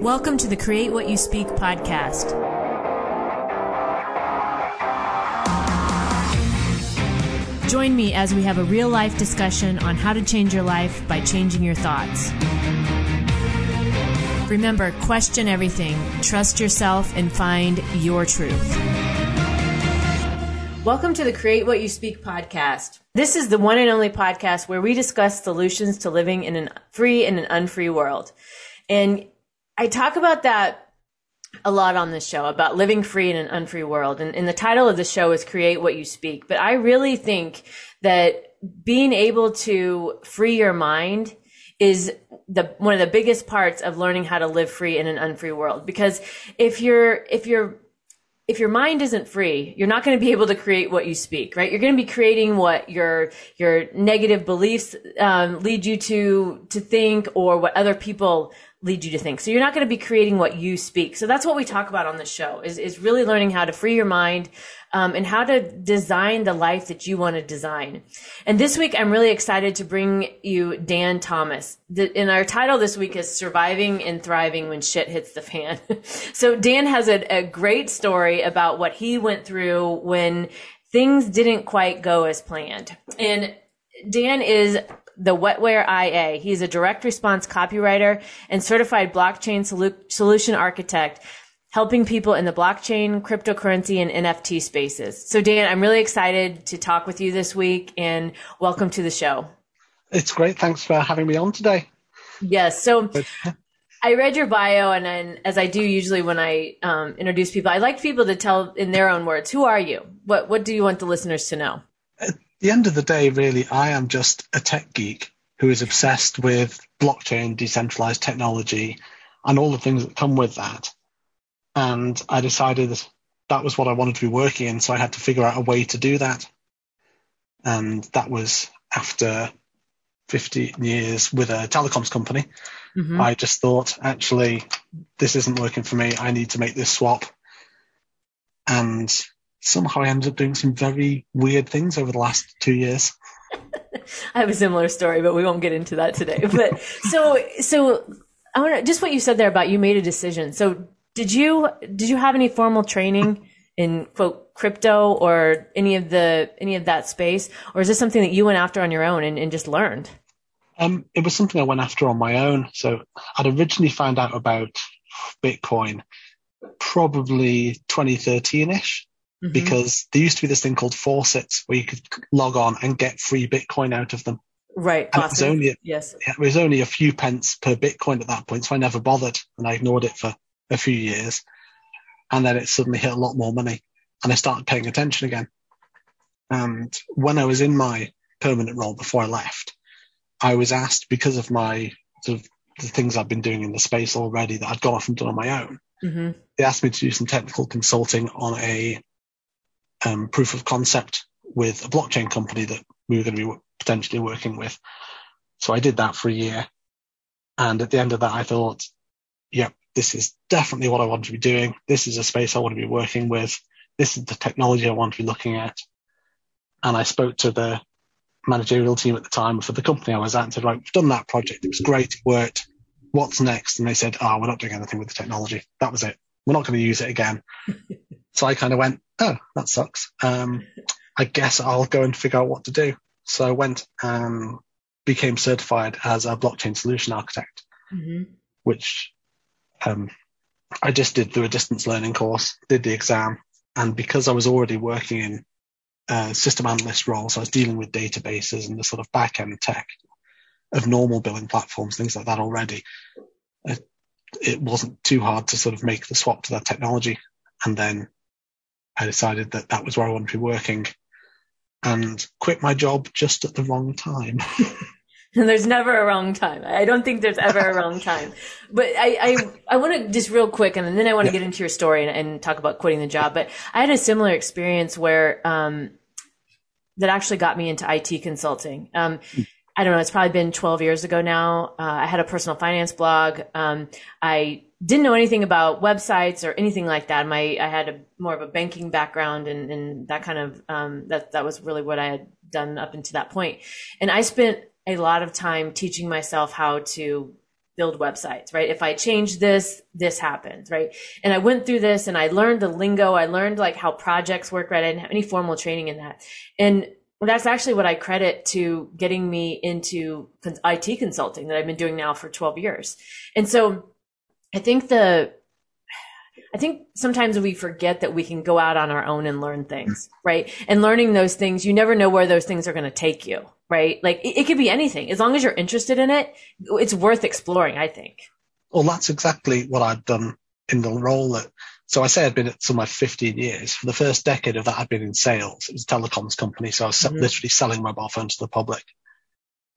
Welcome to the Create What You Speak podcast. Join me as we have a real life discussion on how to change your life by changing your thoughts. Remember, question everything, trust yourself, and find your truth. Welcome to the Create What You Speak podcast. This is the one and only podcast where we discuss solutions to living in a free and an unfree world. And I talk about that a lot on this show about living free in an unfree world. And, and the title of the show is Create What You Speak. But I really think that being able to free your mind is the one of the biggest parts of learning how to live free in an unfree world because if you're if you're if your mind isn't free, you're not going to be able to create what you speak, right? You're going to be creating what your your negative beliefs um, lead you to to think, or what other people lead you to think. So you're not going to be creating what you speak. So that's what we talk about on the show is, is really learning how to free your mind um, and how to design the life that you want to design. And this week, I'm really excited to bring you Dan Thomas. The, and our title this week is Surviving and Thriving When Shit Hits the Fan. so Dan has a, a great story about what he went through when things didn't quite go as planned. And Dan is the Wetware IA. He's a direct response copywriter and certified blockchain solu- solution architect, helping people in the blockchain, cryptocurrency, and NFT spaces. So, Dan, I'm really excited to talk with you this week and welcome to the show. It's great. Thanks for having me on today. Yes. So, I read your bio, and then, as I do usually when I um, introduce people, I like people to tell in their own words, who are you? What What do you want the listeners to know? The end of the day, really, I am just a tech geek who is obsessed with blockchain, decentralized technology, and all the things that come with that. And I decided that that was what I wanted to be working in, so I had to figure out a way to do that. And that was after 15 years with a telecoms company. Mm-hmm. I just thought, actually, this isn't working for me. I need to make this swap. And somehow I ended up doing some very weird things over the last two years. I have a similar story, but we won't get into that today. But so, so I want to just what you said there about you made a decision. So did you did you have any formal training in quote crypto or any of the any of that space, or is this something that you went after on your own and, and just learned? Um, it was something I went after on my own. So I'd originally found out about Bitcoin probably 2013 ish. Mm-hmm. Because there used to be this thing called faucets where you could log on and get free Bitcoin out of them. Right. And it was only yes. It was only a few pence per Bitcoin at that point, so I never bothered and I ignored it for a few years. And then it suddenly hit a lot more money, and I started paying attention again. And when I was in my permanent role before I left, I was asked because of my sort of the things I've been doing in the space already that I'd gone off and done on my own. Mm-hmm. They asked me to do some technical consulting on a um, proof of concept with a blockchain company that we were going to be potentially working with. So I did that for a year. And at the end of that, I thought, yep, this is definitely what I want to be doing. This is a space I want to be working with. This is the technology I want to be looking at. And I spoke to the managerial team at the time for the company I was at and said, right, we've done that project. It was great. It worked. What's next? And they said, oh, we're not doing anything with the technology. That was it. We're not going to use it again. so I kind of went, oh, that sucks. Um, I guess I'll go and figure out what to do. So I went and became certified as a blockchain solution architect, mm-hmm. which um, I just did through a distance learning course, did the exam. And because I was already working in a system analyst role, so I was dealing with databases and the sort of back end tech of normal billing platforms, things like that already, it, it wasn't too hard to sort of make the swap to that technology. And then I decided that that was where I wanted to be working and quit my job just at the wrong time. And there's never a wrong time. I don't think there's ever a wrong time. But I, I, I want to just real quick, and then I want to yeah. get into your story and, and, talk about quitting the job. But I had a similar experience where, um, that actually got me into IT consulting. Um, I don't know, it's probably been 12 years ago now. Uh, I had a personal finance blog. Um, I didn't know anything about websites or anything like that. My I had a more of a banking background and, and that kind of um, that that was really what I had done up until that point. And I spent a lot of time teaching myself how to build websites, right? If I change this, this happens, right? And I went through this and I learned the lingo. I learned like how projects work, right? I didn't have any formal training in that. And that's actually what I credit to getting me into IT consulting that I've been doing now for 12 years. And so I think the, I think sometimes we forget that we can go out on our own and learn things, mm-hmm. right? And learning those things, you never know where those things are going to take you, right? Like it, it could be anything. As long as you're interested in it, it's worth exploring, I think. Well, that's exactly what I've done in the role that, so I say I'd been at some my 15 years. For the first decade of that, I'd been in sales. It was a telecoms company. So I was mm-hmm. literally selling mobile phones to the public.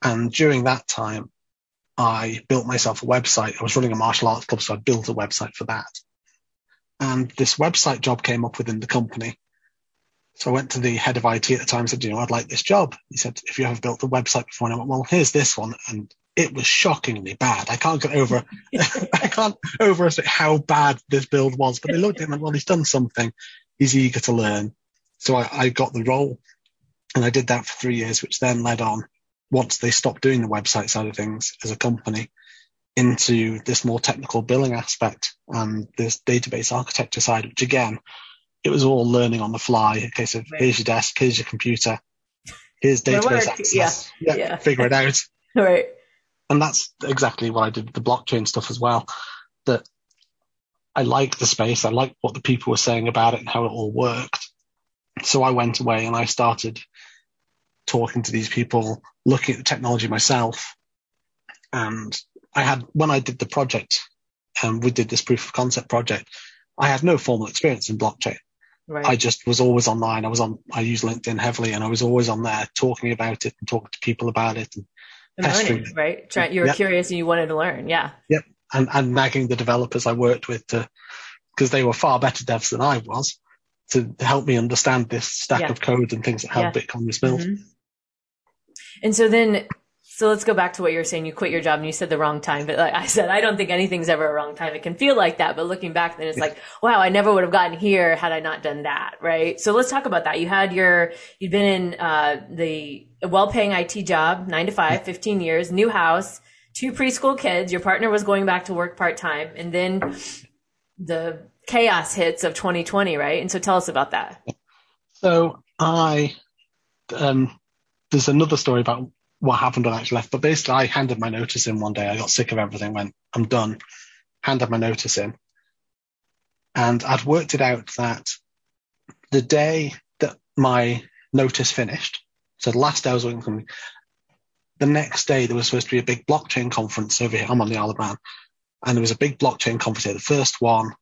And during that time, I built myself a website. I was running a martial arts club, so I built a website for that. And this website job came up within the company. So I went to the head of IT at the time and said, you know, I'd like this job. He said, if you have built a website before, and I went, well, here's this one. And it was shockingly bad. I can't get over, I can't overestimate how bad this build was, but they looked at him and well, he's done something. He's eager to learn. So I, I got the role and I did that for three years, which then led on once they stopped doing the website side of things as a company into this more technical billing aspect and this database architecture side, which again, it was all learning on the fly. A case of right. here's your desk, here's your computer, here's database access. Yeah. yeah. yeah. Figure it out. right. And that's exactly what I did with the blockchain stuff as well. That I liked the space. I liked what the people were saying about it and how it all worked. So I went away and I started talking to these people, looking at the technology myself. And I had, when I did the project, and um, we did this proof of concept project, I had no formal experience in blockchain. Right. I just was always online. I was on, I use LinkedIn heavily and I was always on there talking about it and talking to people about it and learning, right? Try, you were yep. curious and you wanted to learn. Yeah. Yep. And, and nagging the developers I worked with to, because they were far better devs than I was to help me understand this stack yeah. of code and things that how yeah. Bitcoin was built. Mm-hmm. And so then so let's go back to what you were saying. You quit your job and you said the wrong time. But like I said, I don't think anything's ever a wrong time. It can feel like that. But looking back, then it's like, wow, I never would have gotten here had I not done that. Right. So let's talk about that. You had your, you'd been in, uh, the well paying IT job, nine to five, 15 years, new house, two preschool kids. Your partner was going back to work part time. And then the chaos hits of 2020. Right. And so tell us about that. So I, um, there's another story about what happened when I actually left. But basically, I handed my notice in one day. I got sick of everything, went, I'm done. Handed my notice in. And I'd worked it out that the day that my notice finished, so the last day I was working me, the next day there was supposed to be a big blockchain conference over here. I'm on the Isle of Man. And there was a big blockchain conference here. The first one,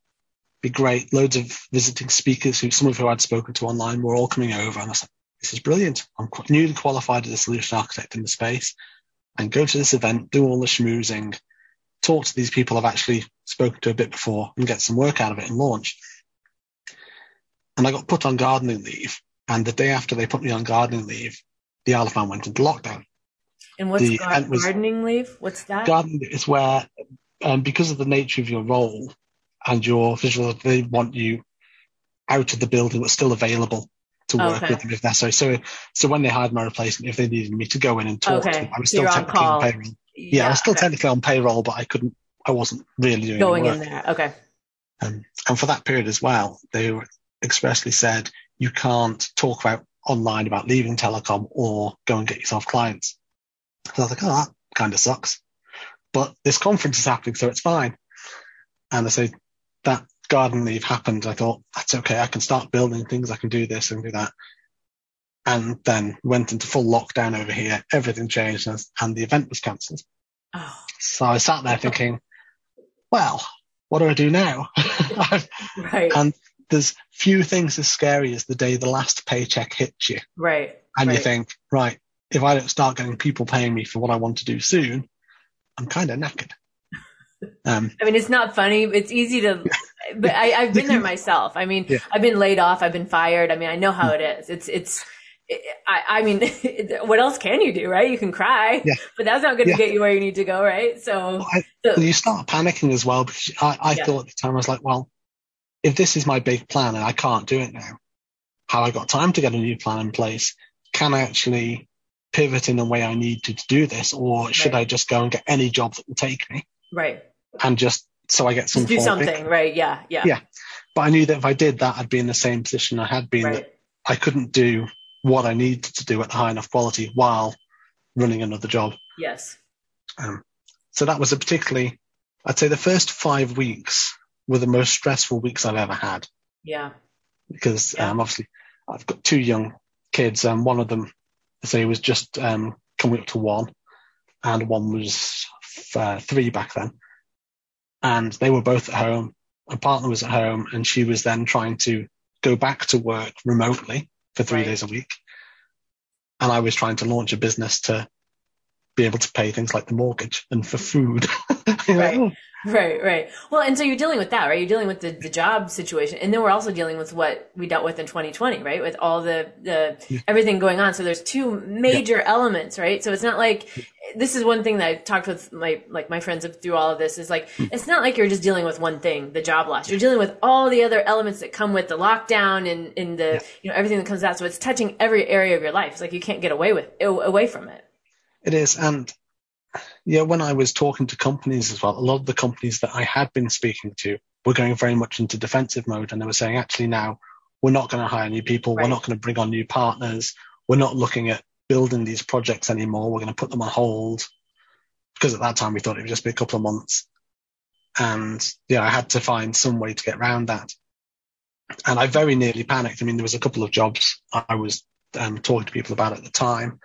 be great. Loads of visiting speakers who some of who I'd spoken to online were all coming over. And I like, this is brilliant. I'm newly qualified as a solution architect in the space and go to this event, do all the schmoozing, talk to these people I've actually spoken to a bit before and get some work out of it and launch. And I got put on gardening leave. And the day after they put me on gardening leave, the Isle of Man went into lockdown. And what's the, gar- gardening leave? What's that? Gardening is where, um, because of the nature of your role and your visual, they want you out of the building but still available to work okay. with them if necessary. So, so when they hired my replacement, if they needed me to go in and talk okay. to them, I was still technically on, on, payroll. Yeah, yeah, I was still okay. technically on payroll, but I couldn't, I wasn't really doing going in there. Okay. Um, and for that period as well, they expressly said you can't talk about online about leaving telecom or go and get yourself clients. So I was like, oh, that kind of sucks. But this conference is happening, so it's fine. And I say that garden leave happened, I thought, that's okay. I can start building things. I can do this and do that. And then went into full lockdown over here. Everything changed and, and the event was cancelled. Oh. So I sat there thinking, well, what do I do now? right. And there's few things as scary as the day the last paycheck hits you. Right. And right. you think, right, if I don't start getting people paying me for what I want to do soon, I'm kind of knackered. Um, I mean, it's not funny. It's easy to, but I, have been there myself. I mean, yeah. I've been laid off. I've been fired. I mean, I know how it is. It's, it's, I, I mean, what else can you do, right? You can cry, yeah. but that's not going to yeah. get you where you need to go, right? So, well, I, so you start panicking as well because I, I thought at the time I was like, well, if this is my big plan and I can't do it now, have I got time to get a new plan in place? Can I actually pivot in the way I need to, to do this, or should right. I just go and get any job that will take me? Right. And just so I get some Just do something, right? Yeah, yeah. Yeah. But I knew that if I did that, I'd be in the same position I had been. Right. That I couldn't do what I needed to do at the high enough quality while running another job. Yes. Um, so that was a particularly, I'd say the first five weeks were the most stressful weeks I've ever had Yeah. because Yeah. um, obviously I've got two young kids and one of them, I say, was just um, coming up to one and one was uh, three back then. And they were both at home. My partner was at home and she was then trying to go back to work remotely for three Right. days a week. And I was trying to launch a business to be able to pay things like the mortgage and for food. Know, Right. Right, right. Well, and so you're dealing with that, right? You're dealing with the, the job situation, and then we're also dealing with what we dealt with in 2020, right? With all the the everything going on. So there's two major elements, right? So it's not like this is one thing that I've talked with my like my friends through all of this is like Hmm. it's not like you're just dealing with one thing, the job loss. You're dealing with all the other elements that come with the lockdown and and the you know everything that comes out. So it's touching every area of your life. It's like you can't get away with away from it. It is. And yeah, when I was talking to companies as well, a lot of the companies that I had been speaking to were going very much into defensive mode and they were saying, actually, now we're not going to hire new people. Right. We're not going to bring on new partners. We're not looking at building these projects anymore. We're going to put them on hold because at that time we thought it would just be a couple of months. And yeah, I had to find some way to get around that. And I very nearly panicked. I mean, there was a couple of jobs I was um, talking to people about at the time.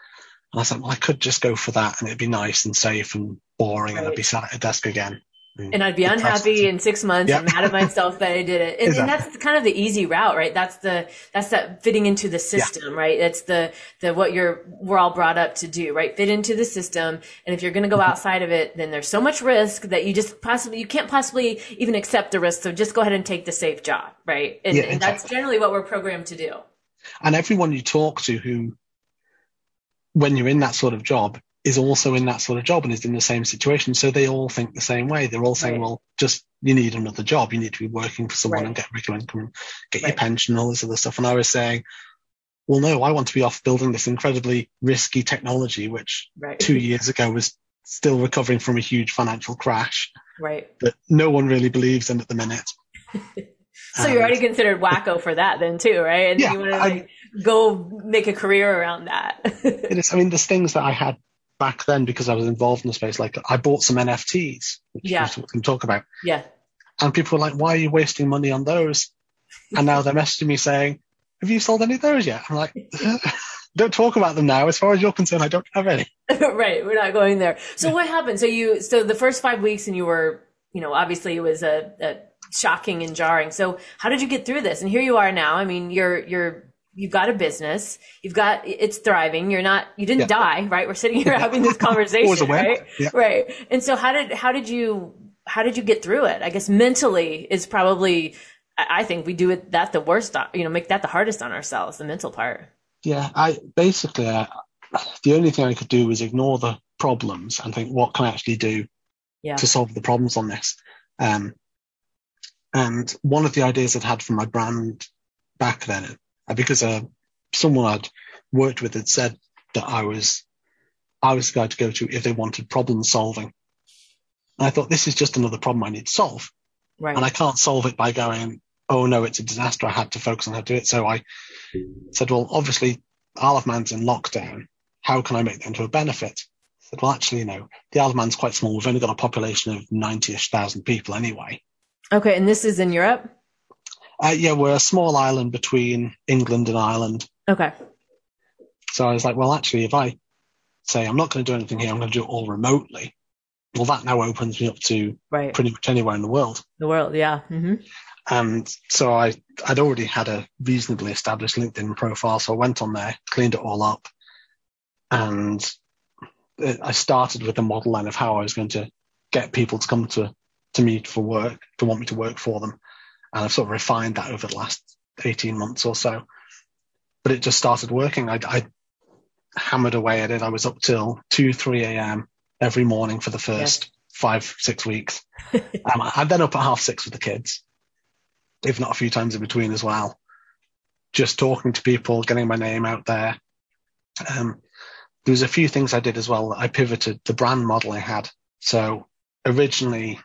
And I thought, well, I could just go for that and it'd be nice and safe and boring and I'd be sat at a desk again. and I'd be unhappy in six months Yeah. and mad at myself that I did it. And, and that's kind of the easy route, right? That's the that's that fitting into the system, right? It's the the what you're we're all brought up to do, right? Fit into the system. And if you're going to Mm-hmm. go outside of it, then there's so much risk that you just possibly you can't possibly even accept the risk. So just go ahead and take the safe job, right? And, Yeah, and that's generally what we're programmed to do. And everyone you talk to who, when you're in that sort of job, is also in that sort of job and is in the same situation. So they all think the same way. They're all saying, Right. well, just you need another job. You need to be working for someone Right. and get regular income and get Right. your pension and all this other stuff. And I was saying, well, no, I want to be off building this incredibly risky technology, which two years ago was still recovering from a huge financial crash Right. that no one really believes in at the minute. So you're already considered wacko for that then too, right? And Yeah, you want to I- like go make a career around that. It is. I mean, there's things that I had back then because I was involved in the space. Like I bought some NFTs, which Yeah. we can talk about, yeah. and people were like, "Why are you wasting money on those?" And now they're messaging me saying, "Have you sold any of those yet?" I'm like, "Don't talk about them now. As far as you're concerned, I don't have any." right. We're not going there. So what happened? So you, so the first five weeks and you were, you know, obviously it was a, a shocking and jarring. So how did you get through this? And here you are now. I mean, you're, you're, you've got a business. You've got, it's thriving. You're not, you didn't Yeah. die, right? We're sitting here having this conversation, right? Yeah. Right. And so how did, how did you, how did you get through it? I guess mentally is probably, I think we do it that the worst, you know, make that the hardest on ourselves, the mental part. Yeah, I basically uh, the only thing I could do was ignore the problems and think, what can I actually do Yeah. to solve the problems on this? Um, and one of the ideas I'd had for my brand back then, uh, because uh, someone I'd worked with had said that I was, I was the guy to go to if they wanted problem solving. And I thought this is just another problem I need to solve, Right. and I can't solve it by going, oh no, it's a disaster. I had to focus on how to do it. So I said, well, obviously Isle of Man's in lockdown. How can I make that into a benefit? I said, well, actually, you know, the Isle of Man's quite small. We've only got a population of 90-ish thousand people anyway. Okay. And this is in Europe? Uh, yeah, we're a small island between England and Ireland. Okay. So I was like, well, actually, if I say I'm not going to do anything here, I'm going to do it all remotely. Well, that now opens me up to Right. pretty much anywhere in the world. The world. Yeah. hmm And so I, I'd already had a reasonably established LinkedIn profile. So I went on there, cleaned it all up. And I started with a model line of how I was going to get people to come to, to me for work, to want me to work for them. And I've sort of refined that over the last 18 months or so. But it just started working. I, I hammered away at it. I was up till 2, 3 a.m. every morning for the first five, six weeks. um, I'd then up at half six with the kids if not a few times in between as well. Just talking to people, getting my name out there. Um, there was a few things I did as well. I pivoted the brand model I had. So originally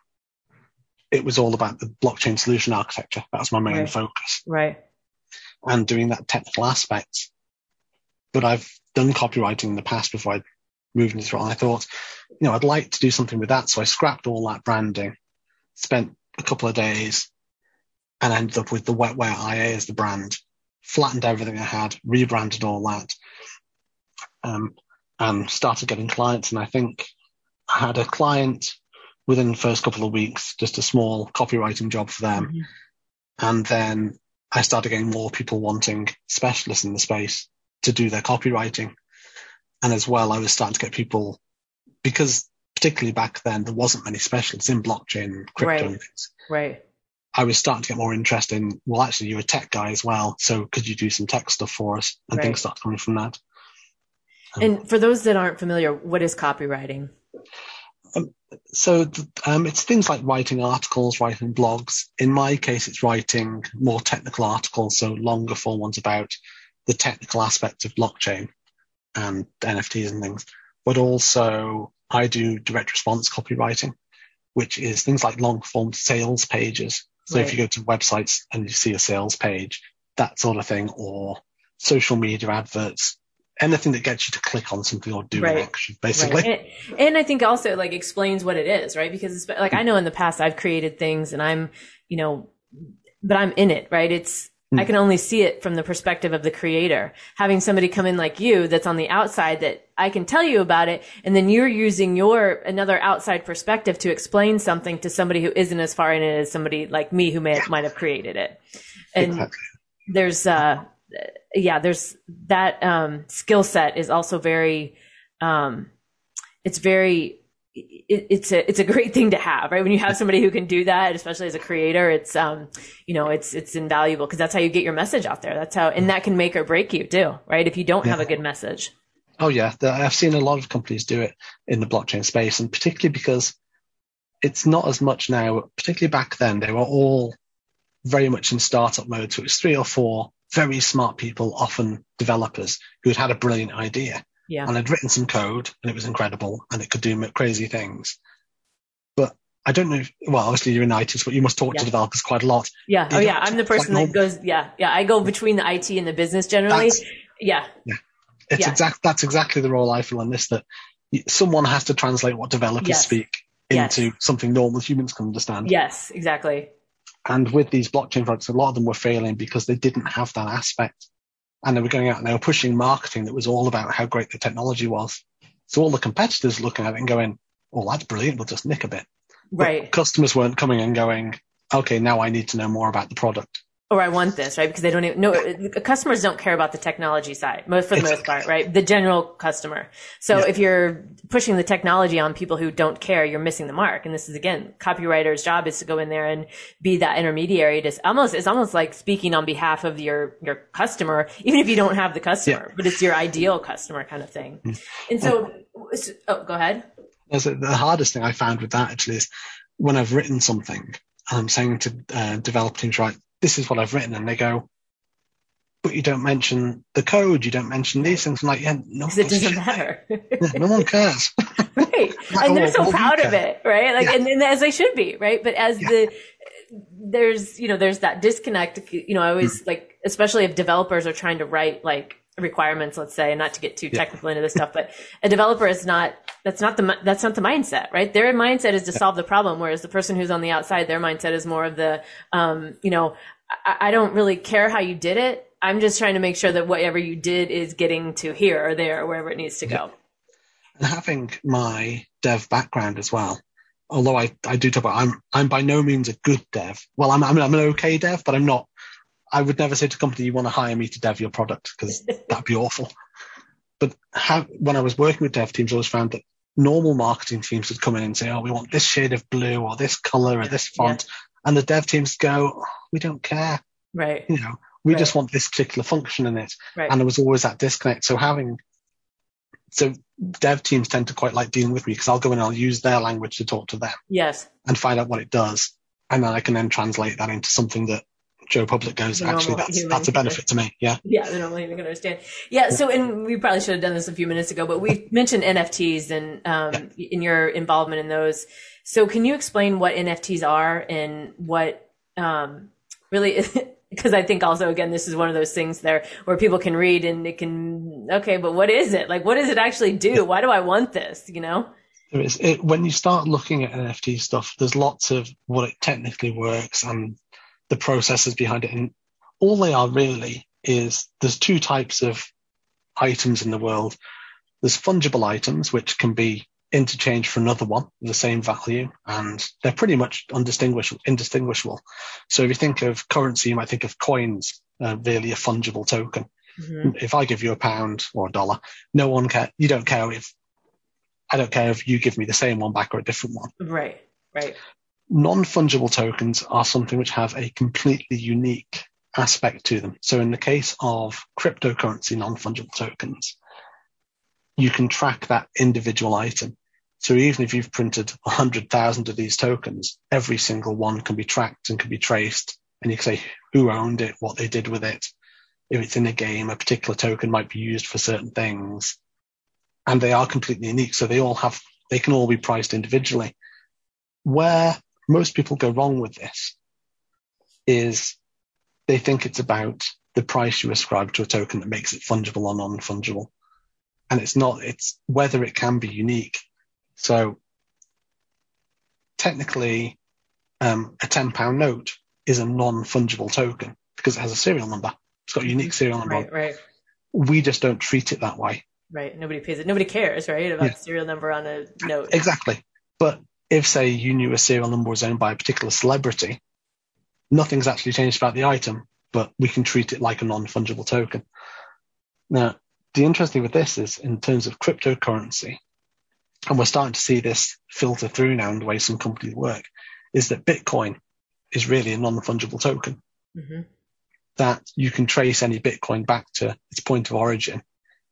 it was all about the blockchain solution architecture. That was my main Right. focus Right. and doing that technical aspect. But I've done copywriting in the past before I moved into it. And I thought, you know, I'd like to do something with that. So I scrapped all that branding, spent a couple of days and ended up with the Wetware IA as the brand, flattened everything I had, rebranded all that, um, and started getting clients. And I think I had a client within the first couple of weeks, just a small copywriting job for them. Mhm. And then I started getting more people wanting specialists in the space to do their copywriting. And as well, I was starting to get people because particularly back then, there wasn't many specialists in blockchain crypto Right. and things. Right. I was starting to get more interest in, well, actually, you're a tech guy as well. So could you do some tech stuff for us? And Right. things started coming from that. And for those that aren't familiar, what is copywriting? So um, it's things like writing articles, writing blogs. In my case, it's writing more technical articles, so longer form ones about the technical aspects of blockchain and NFTs and things. But also, I do direct response copywriting, which is things like long form sales pages. So if you go to websites and you see a sales page, that sort of thing, or social media adverts, anything that gets you to click on something or do Right. an action, basically. Right. And, and I think also like explains what it is, right? Because it's, like I know in the past I've created things and I'm, you know, but I'm in it, right? It's, I can only see it from the perspective of the creator. Having somebody come in like you that's on the outside that I can tell you about it. And then you're using your another outside perspective to explain something to somebody who isn't as far in it as somebody like me who may have, might have created it. And Exactly. there's uh yeah there's that um skill set is also very um it's very it, it's a it's a great thing to have right? When you have somebody who can do that especially as a creator it's um you know it's it's invaluable because that's how you get your message out there. That's how and that can make or break you too right? If you don't have a good message. Oh yeah, I've seen a lot of companies do it in the blockchain space, and particularly because it's not as much now. Particularly back then, they were all very much in startup mode. So it was three or four very smart people, often developers, who had had a brilliant idea yeah and had written some code, and it was incredible, and it could do crazy things. But I don't know. If, well, obviously you're in IT, but you must talk Yeah. to developers quite a lot. yeah they oh yeah i'm the like person that goes yeah yeah i go between the it and the business generally That's- yeah It's Yeah. exact. That's exactly the role I feel in this. That someone has to translate what developers Yes. speak Yes. into something normal humans can understand. yes exactly And with these blockchain products, a lot of them were failing because they didn't have that aspect. And they were going out and they were pushing marketing that was all about how great the technology was. So all the competitors looking at it and going, oh, that's brilliant. We'll just nick a bit. But right Customers weren't coming and going, okay, now I need to know more about the product. Or I want this, right? Because they don't even know, customers don't care about the technology side, most for the most part, right? The general customer. So Yeah. if you're pushing the technology on people who don't care, you're missing the mark. And this is again, copywriter's job is to go in there and be that intermediary. To almost, it's almost like speaking on behalf of your, your customer, even if you don't have the customer, but it's your ideal customer kind of thing. And so, oh, go ahead. It. the hardest thing I found with that actually is when I've written something and I'm saying to uh, developer teams, right, this is what I've written. And they go, but you don't mention the code. You don't mention these things. I'm like, yeah, no, it doesn't matter. Yeah, no one cares. right and they're so proud of it right like Yeah. and, and as they should be right but as the there's you know there's that disconnect you know i always mm. like especially if developers are trying to write like requirements let's say not to get too technical into this stuff but a developer is not that's not the, that's not the mindset right? Their mindset is to solve the problem whereas the person who's on the outside their mindset is more of the um you know I, I don't really care how you did it. I'm just trying to make sure that whatever you did is getting to here or there or wherever it needs to go. And having my dev background as well, although I, I do talk about, I'm, I'm by no means a good dev. Well, I'm, I'm, I'm an okay dev, but I'm not, I would never say to a company, you want to hire me to dev your product because that'd be awful. But how, when I was working with dev teams, I always found that normal marketing teams would come in and say, oh, we want this shade of blue or this color or this font. And the dev teams go, oh, we don't care. right You know, we Right. just want this particular function in it. right And there was always that disconnect. So having, so dev teams tend to quite like dealing with me because I'll go in and I'll use their language to talk to them yes and find out what it does. And then I can then translate that into something that Joe Public goes, actually, that's human that's a benefit to me. Yeah. Yeah, the normal human can understand. Yeah, so and we probably should have done this a few minutes ago, but we mentioned NFTs and um, in your involvement in those. So can you explain what NFTs are and what um, really? Because I think also again, this is one of those things there where people can read and it can okay, but what is it? Like, what does it actually do? Why do I want this? You know? It, when you start looking at NFT stuff, there's lots of what it technically works and the processes behind it. And all they are really is there's two types of items in the world. There's fungible items, which can be interchanged for another one of the same value, and they're pretty much undistinguishable, indistinguishable. So if you think of currency, you might think of coins, uh, really a fungible token. Mhm. If I give you a pound or a dollar, no one care. You don't care if I don't care if you give me the same one back or a different one. Right, right. Non-fungible tokens are something which have a completely unique aspect to them. So in the case of cryptocurrency non-fungible tokens, you can track that individual item. So even if you've printed 100,000 of these tokens, every single one can be tracked and can be traced. And you can say who owned it, what they did with it. If it's in a game, a particular token might be used for certain things. And they are completely unique. So they all have, they can all be priced individually. Where most people go wrong with this is they think it's about the price you ascribe to a token that makes it fungible or non-fungible. And it's not, it's whether it can be unique. So technically, um, a £10 note is a non-fungible token because it has a serial number. It's got a unique serial number. Right, right, We just don't treat it that way. right. Nobody pays it. Nobody cares, right, about Yeah. the serial number on a note. Exactly. But if, say, you knew a serial number was owned by a particular celebrity, nothing's actually changed about the item, but we can treat it like a non-fungible token. Now, the interesting with this is in terms of cryptocurrency, and we're starting to see this filter through now in the way some companies work, is that Bitcoin is really a non-fungible token hmm that you can trace any Bitcoin back to its point of origin.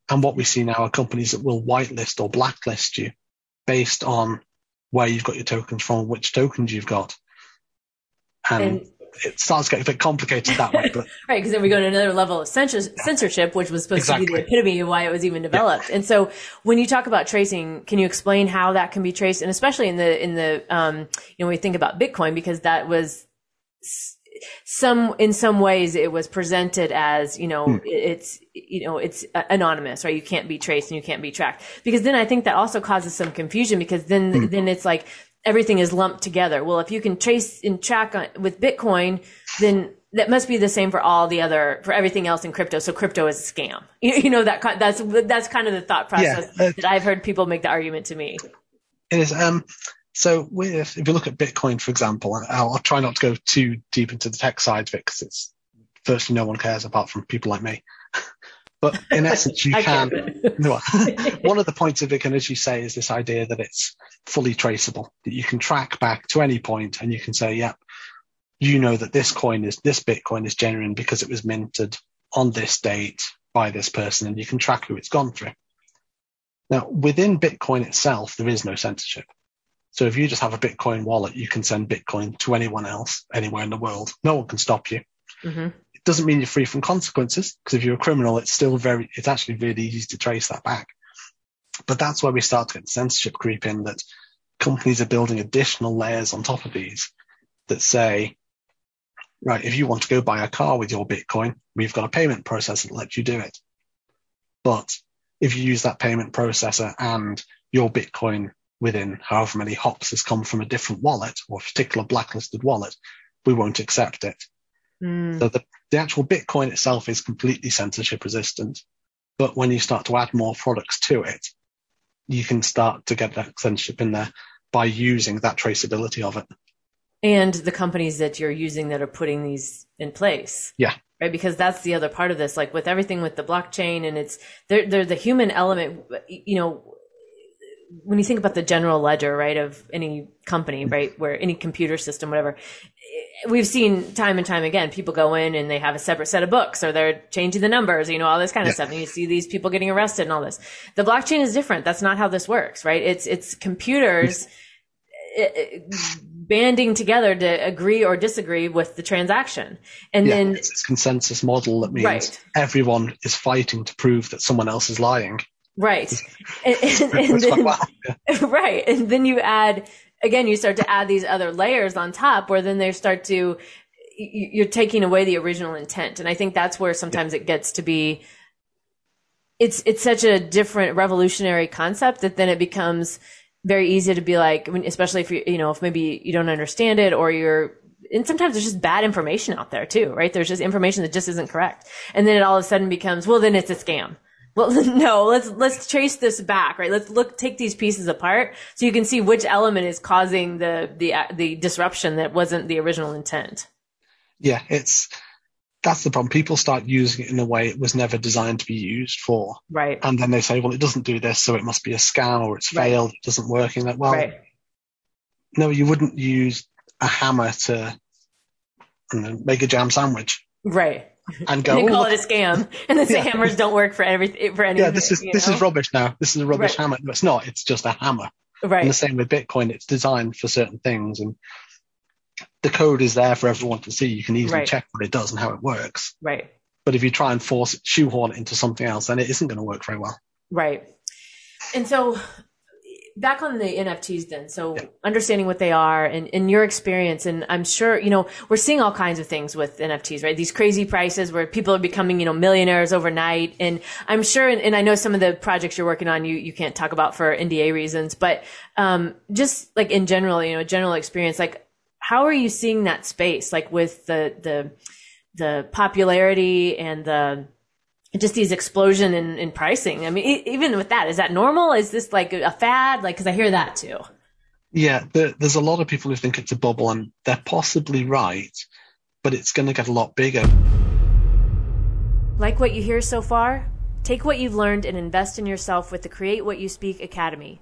And what we see now are companies that will whitelist or blacklist you based on where you've got your tokens from, which tokens you've got. And, And it starts getting a bit complicated that way, but Right, because then we go to another level of censors- censorship, which was supposed to be the epitome of why it was even developed. And so, when you talk about tracing, can you explain how that can be traced, and especially in the in the um, you know when we think about Bitcoin, because that was some in some ways it was presented as you know Hmm. it's you know it's anonymous right you can't be traced and you can't be tracked because then i think that also causes some confusion because then Hmm. then it's like everything is lumped together well if you can trace and track on, with bitcoin then that must be the same for all the other for everything else in crypto so crypto is a scam you, you know that that's that's kind of the thought process Yeah, uh, that i've heard people make the argument to me it is. Um, so with, if you look at Bitcoin, for example, I'll, I'll try not to go too deep into the tech side of it because it's virtually no one cares apart from people like me. but in essence, you can, one of the points of Bitcoin, as you say, is this idea that it's fully traceable, that you can track back to any point and you can say, yep, you know that this coin is, this Bitcoin is genuine because it was minted on this date by this person and you can track who it's gone through. Now, within Bitcoin itself, there is no censorship. So if you just have a Bitcoin wallet, you can send Bitcoin to anyone else anywhere in the world. No one can stop you hmm it doesn't mean you're free from consequences because if you're a criminal, it's still very, it's actually really easy to trace that back. But that's where we start to get censorship creep in that companies are building additional layers on top of these that say, right, if you want to go buy a car with your Bitcoin, we've got a payment processor that lets you do it. But if you use that payment processor and your Bitcoin within however many hops has come from a different wallet or a particular blacklisted wallet, we won't accept it. Mm. So the, the actual Bitcoin itself is completely censorship resistant. But when you start to add more products to it, you can start to get that censorship in there by using that traceability of it. and the companies that you're using that are putting these in place. Yeah. Right. Because that's the other part of this, like with everything with the blockchain and it's, they're, they're the human element, you know, when you think about the general ledger, right, of any company, right, where any computer system, whatever, we've seen time and time again, people go in and they have a separate set of books or they're changing the numbers, you know, all this kind of Yeah. stuff. And you see these people getting arrested and all this. The blockchain is different. That's not how this works, right? It's, it's computers. it- it- eh, eh, banding together to agree or disagree with the transaction. And yeah, then it's this consensus model that means Right. everyone is fighting to prove that someone else is lying. Right. And, and- and then, right. And then you add, again, you start to add these other layers on top where then they start to, you're taking away the original intent. And I think that's where sometimes it gets to be, it's, it's such a different revolutionary concept that then it becomes very easy to be like, especially if you, you know, if maybe you don't understand it or you're, and sometimes there's just bad information out there too, right? There's just information that just isn't correct. And then it all of a sudden becomes, well, then it's a scam. Well, no, let's, let's trace this back, right? Let's look, take these pieces apart so you can see which element is causing the, the, uh, the disruption that wasn't the original intent. yeah, it's that's the problem. People start using it in a way it was never designed to be used for. Right. And then they say, well, it doesn't do this, so it must be a scam or it's Right. failed, it doesn't work. And like, well, right. no, you wouldn't use a hammer to know, make a jam sandwich Right. And go, and oh, call look, it a scam. And then say Yeah. hammers don't work for everything, for anything. yeah, this is this know? is rubbish now. This is a rubbish Right. hammer. No, it's not. It's just a hammer. Right. And the same with Bitcoin. It's designed for certain things, and the code is there for everyone to see. You can easily Right. check what it does and how it works. Right. But if you try and force it, shoehorn it into something else, then it isn't going to work very well. Right. And so back on the NFTs then. So Yeah. understanding what they are and, and your experience. And I'm sure, you know, we're seeing all kinds of things with NFTs, right? These crazy prices where people are becoming, you know, millionaires overnight. And I'm sure, and, and I know some of the projects you're working on, you, you can't talk about for NDA reasons, but, um, just like in general, you know, general experience, like how are you seeing that space? Like with the, the, the popularity and the, just these explosion in, in pricing. I mean, e- even with that, is that normal? Is this like a fad? Like, cause I hear that too. Yeah, there, there's a lot of people who think it's a bubble, and they're possibly right, but it's going to get a lot bigger. Like what you hear so far? Take what you've learned and invest in yourself with the Create What You Speak Academy.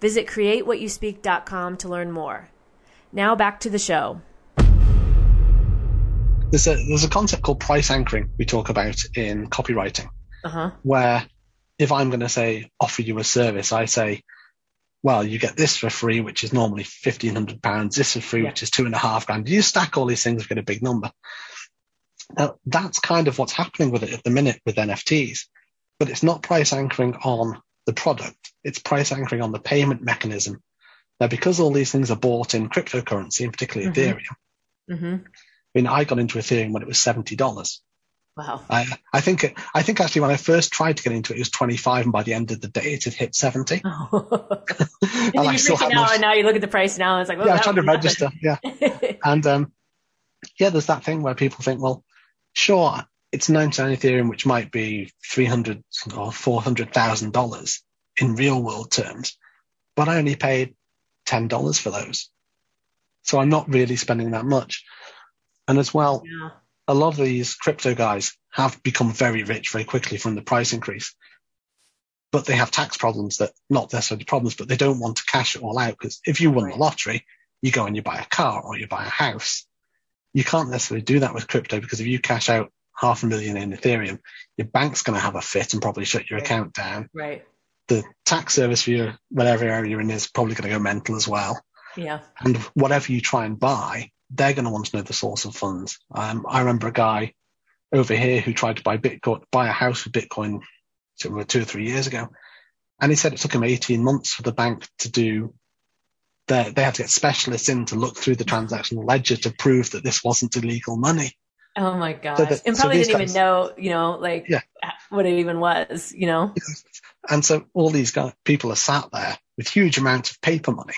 Visit createwhatyouspeak.com to learn more. Now back to the show. There's a there's a concept called price anchoring we talk about in copywriting, Uh huh. where if I'm going to say offer you a service, I say, well, you get this for free, which is normally fifteen hundred pounds. This for free, Yeah. which is two and a half grand. You stack all these things, you get a big number. Now that's kind of what's happening with it at the minute with NFTs, but it's not price anchoring on the product. It's price anchoring on the payment mechanism. Now, because all these things are bought in cryptocurrency, and particularly Mhm. Ethereum, Mm-hmm. I mean, I got into Ethereum when it was seventy dollars. Wow. I, I think I think actually when I first tried to get into it, it was 25, and by the end of the day, it had hit 70. Oh. and and I you're still had out, my, and now you look at the price now, and it's like, well, yeah, I that tried to register, yeah. And um, yeah, there's that thing where people think, well, sure, it's 99 Ethereum, which might be 300 or 400,000 dollars in real world terms, but I only paid ten dollars for those, so I'm not really spending that much. And as well, Yeah. a lot of these crypto guys have become very rich very quickly from the price increase. But they have tax problems that not necessarily problems, but they don't want to cash it all out because if you won Right. the lottery, you go and you buy a car or you buy a house. You can't necessarily do that with crypto because if you cash out half a million in Ethereum, your bank's going to have a fit and probably shut your Right. account down. Right. The tax service for your whatever area you're in is probably going to go mental as well Yeah. and whatever you try and buy, they're going to want to know the source of funds. Um, I remember a guy over here who tried to buy Bitcoin, buy a house with Bitcoin two or two or three years ago, and he said it took him 18 months for the bank to do. Their, they had to get specialists in to look through the transactional ledger to prove that this wasn't illegal money. Oh my gosh. that- and probably these didn't even know, you know, like Yeah. what it even was, you know? And so all these guys, people are sat there with huge amounts of paper money,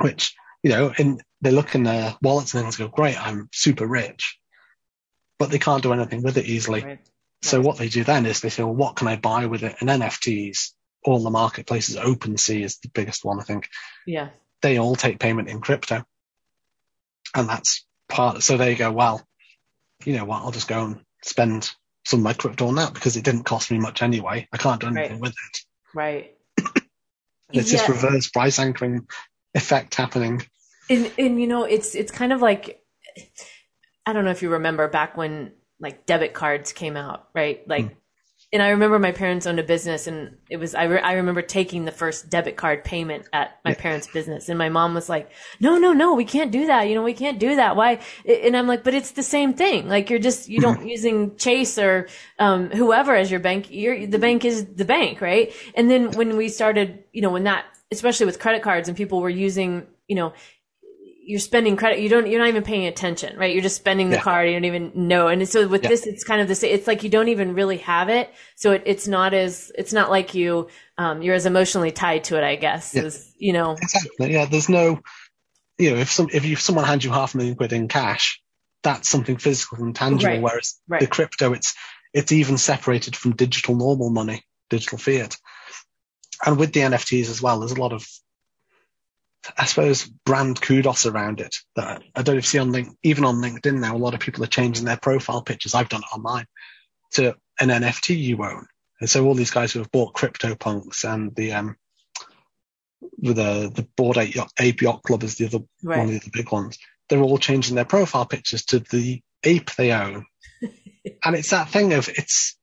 which, you know, and they look in their wallets and things go, great, I'm super rich, but they can't do anything with it easily. Right. So Right. what they do then is they say, well, what can I buy with it? And NFTs, all the marketplaces, OpenSea is the biggest one, I think. Yeah. They all take payment in crypto. And that's part, so they go, well, you know what, I'll just go and spend some of my crypto on that because it didn't cost me much anyway. I can't do anything Right. with it. Right. And it's this reverse price anchoring effect happening. And and you know, it's it's kind of like I don't know if you remember back when like debit cards came out, right? Like and I remember my parents owned a business, and it was I, re- I remember taking the first debit card payment at my Yeah. parents' business, and my mom was like, "No, no, no, we can't do that. You know, we can't do that. Why?" And I'm like, "But it's the same thing. Like you're just you don't using Chase or um, whoever as your bank. You're, the bank is the bank, right?" And then when we started, you know, when that, especially with credit cards, and people were using, you know, you're spending credit you don't you're not even paying attention right you're just spending the Yeah. card you don't even know and so with Yeah. this it's kind of the same it's like you don't even really have it so it, it's not as it's not like you um you're as emotionally tied to it i guess Yeah. as you know Exactly. Yeah. There's no, you know, if some if you someone hands you half a million quid in cash, that's something physical and tangible. Right. Whereas Right. the crypto, it's it's even separated from digital normal money, digital fiat. And with the NFTs as well, there's a lot of, I suppose, brand kudos around it. That I don't know if you see on link, even on LinkedIn now, a lot of people are changing their profile pictures. I've done it on mine to an NFT you own. And so all these guys who have bought CryptoPunks and the um, with the the Bored Ape Yacht, ape yacht club is the other one of the other big ones. They're all changing their profile pictures to the ape they own, and it's that thing of it's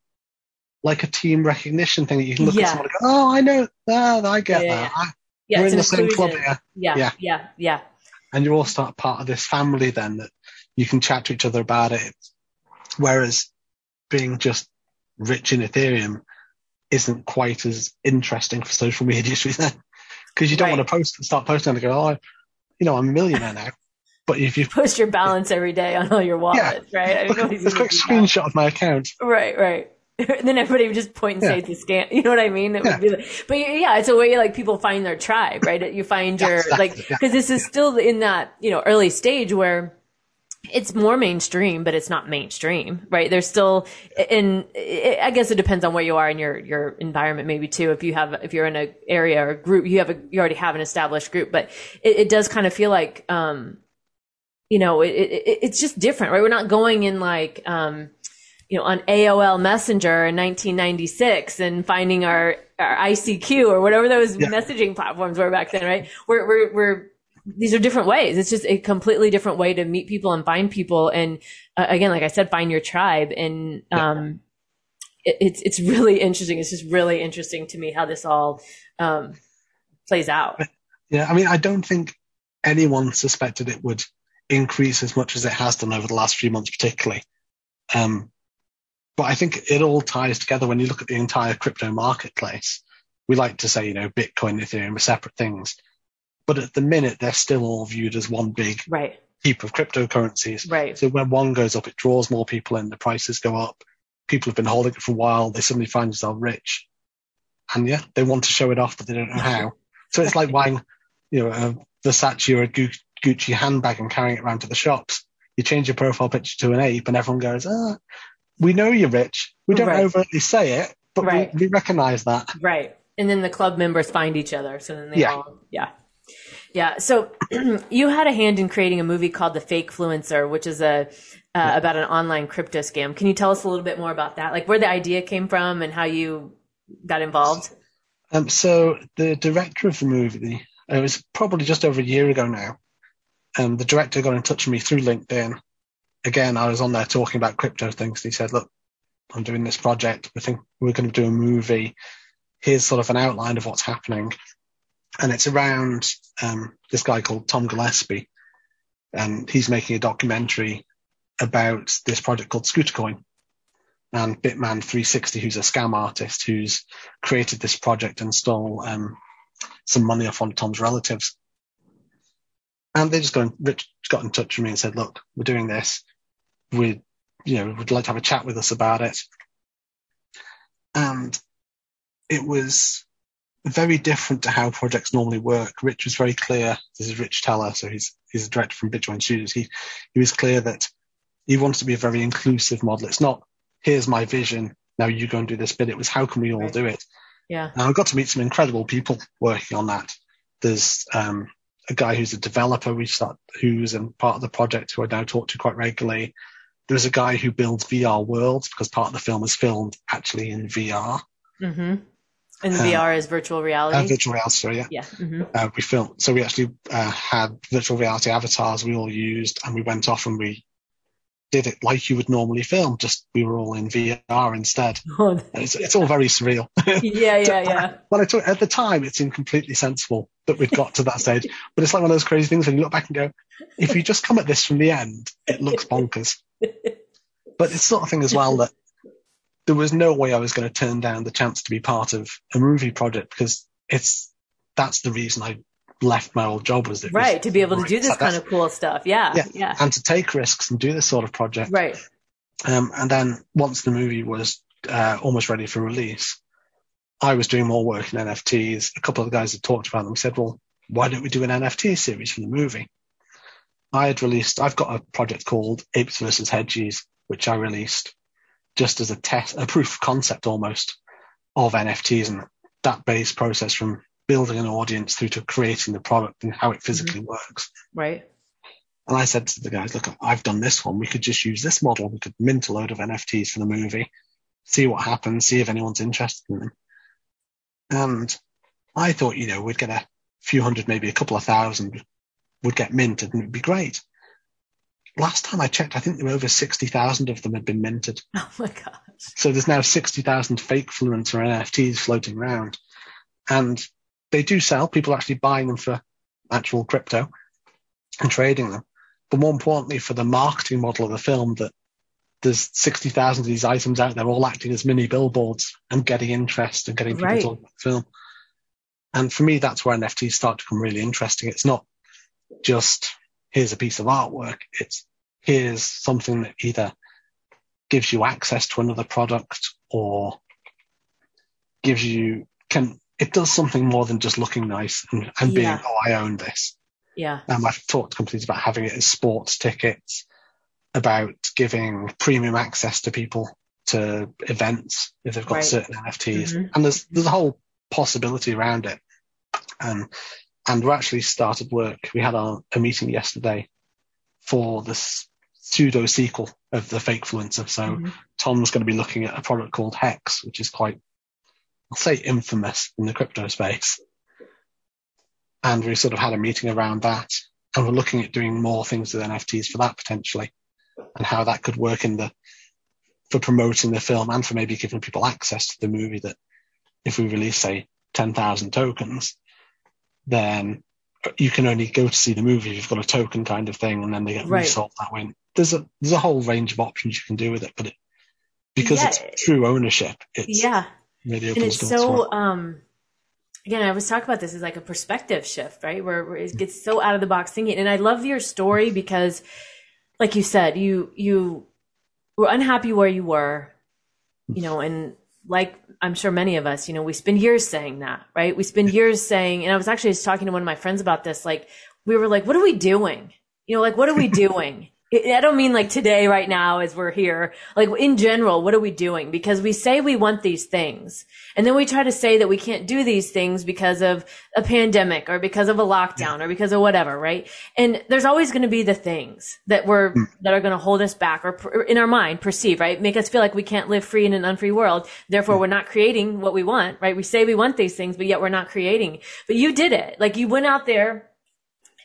like a team recognition thing that you can look Yeah. at someone and go, "Oh, I know that. I get Yeah, that. Yeah we're in the same club here," yeah Yeah. yeah yeah and you all start part of this family. Then that you can chat to each other about it. Whereas being just rich in Ethereum isn't quite as interesting for social media to then because you don't Right. want to post start posting and go, "Oh, you know, I'm a millionaire now." But if you post your balance every day on all your wallets right I Look know at he's this gonna quick do that. screenshot of my account. Right, right. then everybody would just point and say Yeah. it's a scam. You know what I mean? It Yeah. would be like, but yeah, it's a way like people find their tribe, right? You find your exactly, like because this is still in that you know early stage where it's more mainstream, but it's not mainstream, right? There's still, and I guess it depends on where you are in your your environment, maybe too. If you have, if you're in an area or group, you have a, you already have an established group, but it, it does kind of feel like, um, you know, it, it, it's just different, right? We're not going in like, um, you know, on AOL Messenger in 1996 and finding our, our ICQ or whatever those Yeah. messaging platforms were back then, right? We're, we're, we're, these are different ways. It's just a completely different way to meet people and find people. And uh, again, like I said, find your tribe. And, um, it, it's, it's really interesting. It's just really interesting to me how this all, um, plays out. Yeah, I mean, I don't think anyone suspected it would increase as much as it has done over the last few months, particularly. Um, but I think it all ties together when you look at the entire crypto marketplace. We like to say, you know, Bitcoin, Ethereum are separate things. But at the minute, they're still all viewed as one big Right. heap of cryptocurrencies. Right. So when one goes up, it draws more people in, the prices go up. People have been holding it for a while. They suddenly find themselves rich. And yeah, they want to show it off, but they don't know how. So it's like buying, you know, a Versace or a Gucci handbag and carrying it around to the shops. You change your profile picture to an ape and everyone goes, ah, we know you're rich. We don't Right. overtly say it, but Right. we, we recognize that. Right. And then the club members find each other. So then they Yeah. all, yeah. Yeah. So you had a hand in creating a movie called The Fake Fluencer, which is a, uh, about an online crypto scam. Can you tell us a little bit more about that? Like where the idea came from and how you got involved? Um, so the director of the movie, it was probably just over a year ago now. Um, the director got in touch with me through LinkedIn. Again, I was on there talking about crypto things. He said, "Look, I'm doing this project. We think we're going to do a movie. Here's sort of an outline of what's happening." And it's around um, this guy called Tom Gillespie, and he's making a documentary about this project called Scootercoin and Bitman 360, who's a scam artist who's created this project and stole um, some money off one of Tom's relatives. And they just got in, Rich got in touch with me and said, "Look, we're doing this. We, you know, would like to have a chat with us about it." And it was very different to how projects normally work. Rich was very clear. This is Rich Teller, so he's he's a director from Bitcoin Studios. He he was clear that he wants to be a very inclusive model. It's not here's my vision, now you go and do this bit. It was how can we all do it? Yeah. And I got to meet some incredible people working on that. There's um, a guy who's a developer we start, who's in part of the project who I now talk to quite regularly. There's a guy who builds VR worlds because part of the film is filmed actually in VR, Mm-hmm. And Um, VR is virtual uh, reality. virtual reality. sorry, Yeah, yeah. hmm uh, we filmed. So we actually uh, had virtual reality avatars we all used, and we went off and we did it like you would normally film. Just we were all in VR instead. Oh, It's, it's all very surreal. yeah, yeah, yeah. Well, I took, at the time, it seemed completely sensible that we'd got to that stage. But it's like one of those crazy things when you look back and go, if you just come at this from the end, it looks bonkers. But it's sort of thing as well that there was no way I was going to turn down the chance to be part of a movie project because it's that's the reason I left my old job was it was Right, to be able to do this Like kind of cool stuff. Yeah, Yeah. yeah. and to take risks and do this sort of project. Right. Um, and then once the movie was uh, almost ready for release, I was doing more work in NFTs. A couple of the guys had talked about them. Said, "Well, why don't we do an NFT series for the movie?" I had released. I've got a project called Apes versus Hedgies, which I released just as a test, a proof of concept almost of NFTs and that base process from building an audience through to creating the product and how it physically mm-hmm. works. Right. And I said to the guys, look, I've done this one. We could just use this model. We could mint a load of NFTs for the movie, see what happens, see if anyone's interested in them. And I thought, you know, we'd get a few hundred, maybe a couple of thousand would get minted and it'd be great. Last time I checked, I think there were over 60,000 of them had been minted. Oh my gosh. So there's now 60,000 fake Fluencer NFTs floating around. And they do sell. People are actually buying them for actual crypto and trading them. But more importantly, for the marketing model of the film, that there's 60,000 of these items out there all acting as mini billboards and getting interest and getting people Right. talking about the film. And for me, that's where NFTs start to become really interesting. It's not just here's a piece of artwork. It's here's something that either gives you access to another product or gives you can it does something more than just looking nice and, and being Yeah. oh I own this. Yeah. Um, I've talked to companies about having it as sports tickets, about giving premium access to people to events if they've got Right. certain NFTs, Mhm. and there's there's a whole possibility around it. Um, and we're actually started work. We had our, a meeting yesterday for this pseudo sequel of the fake fluencer. So Mhm. Tom's going to be looking at a product called Hex, which is quite, I'll say infamous in the crypto space. And we sort of had a meeting around that and we're looking at doing more things with NFTs for that potentially and how that could work in the, for promoting the film and for maybe giving people access to the movie that if we release, say, 10,000 tokens, then you can only go to see the movie if you've got a token kind of thing and then they get Right. resold that way. There's a, there's a whole range of options you can do with it, but it, because Yeah. it's true ownership, it's Yeah. really And it's doors for it. so, um, again, I was talking about this as like a perspective shift, right? Where, where it gets so out of the box thinking. And I love your story because, like you said, you, you were unhappy where you were, you know, and like I'm sure many of us, you know, we spend years saying that, right? We spend years saying, and I was actually just talking to one of my friends about this, like, we were like, what are we doing? You know, like, what are we doing? I don't mean like today, right now, as we're here. Like in general, what are we doing? Because we say we want these things, and then we try to say that we can't do these things because of a pandemic or because of a lockdown or because of whatever, right? And there's always going to be the things that we're mm. that are going to hold us back or, per- in our mind perceive, right? Make us feel like we can't live free in an unfree world. Therefore, mm. we're not creating what we want, right? We say we want these things, but yet we're not creating. But you did it. Like you went out there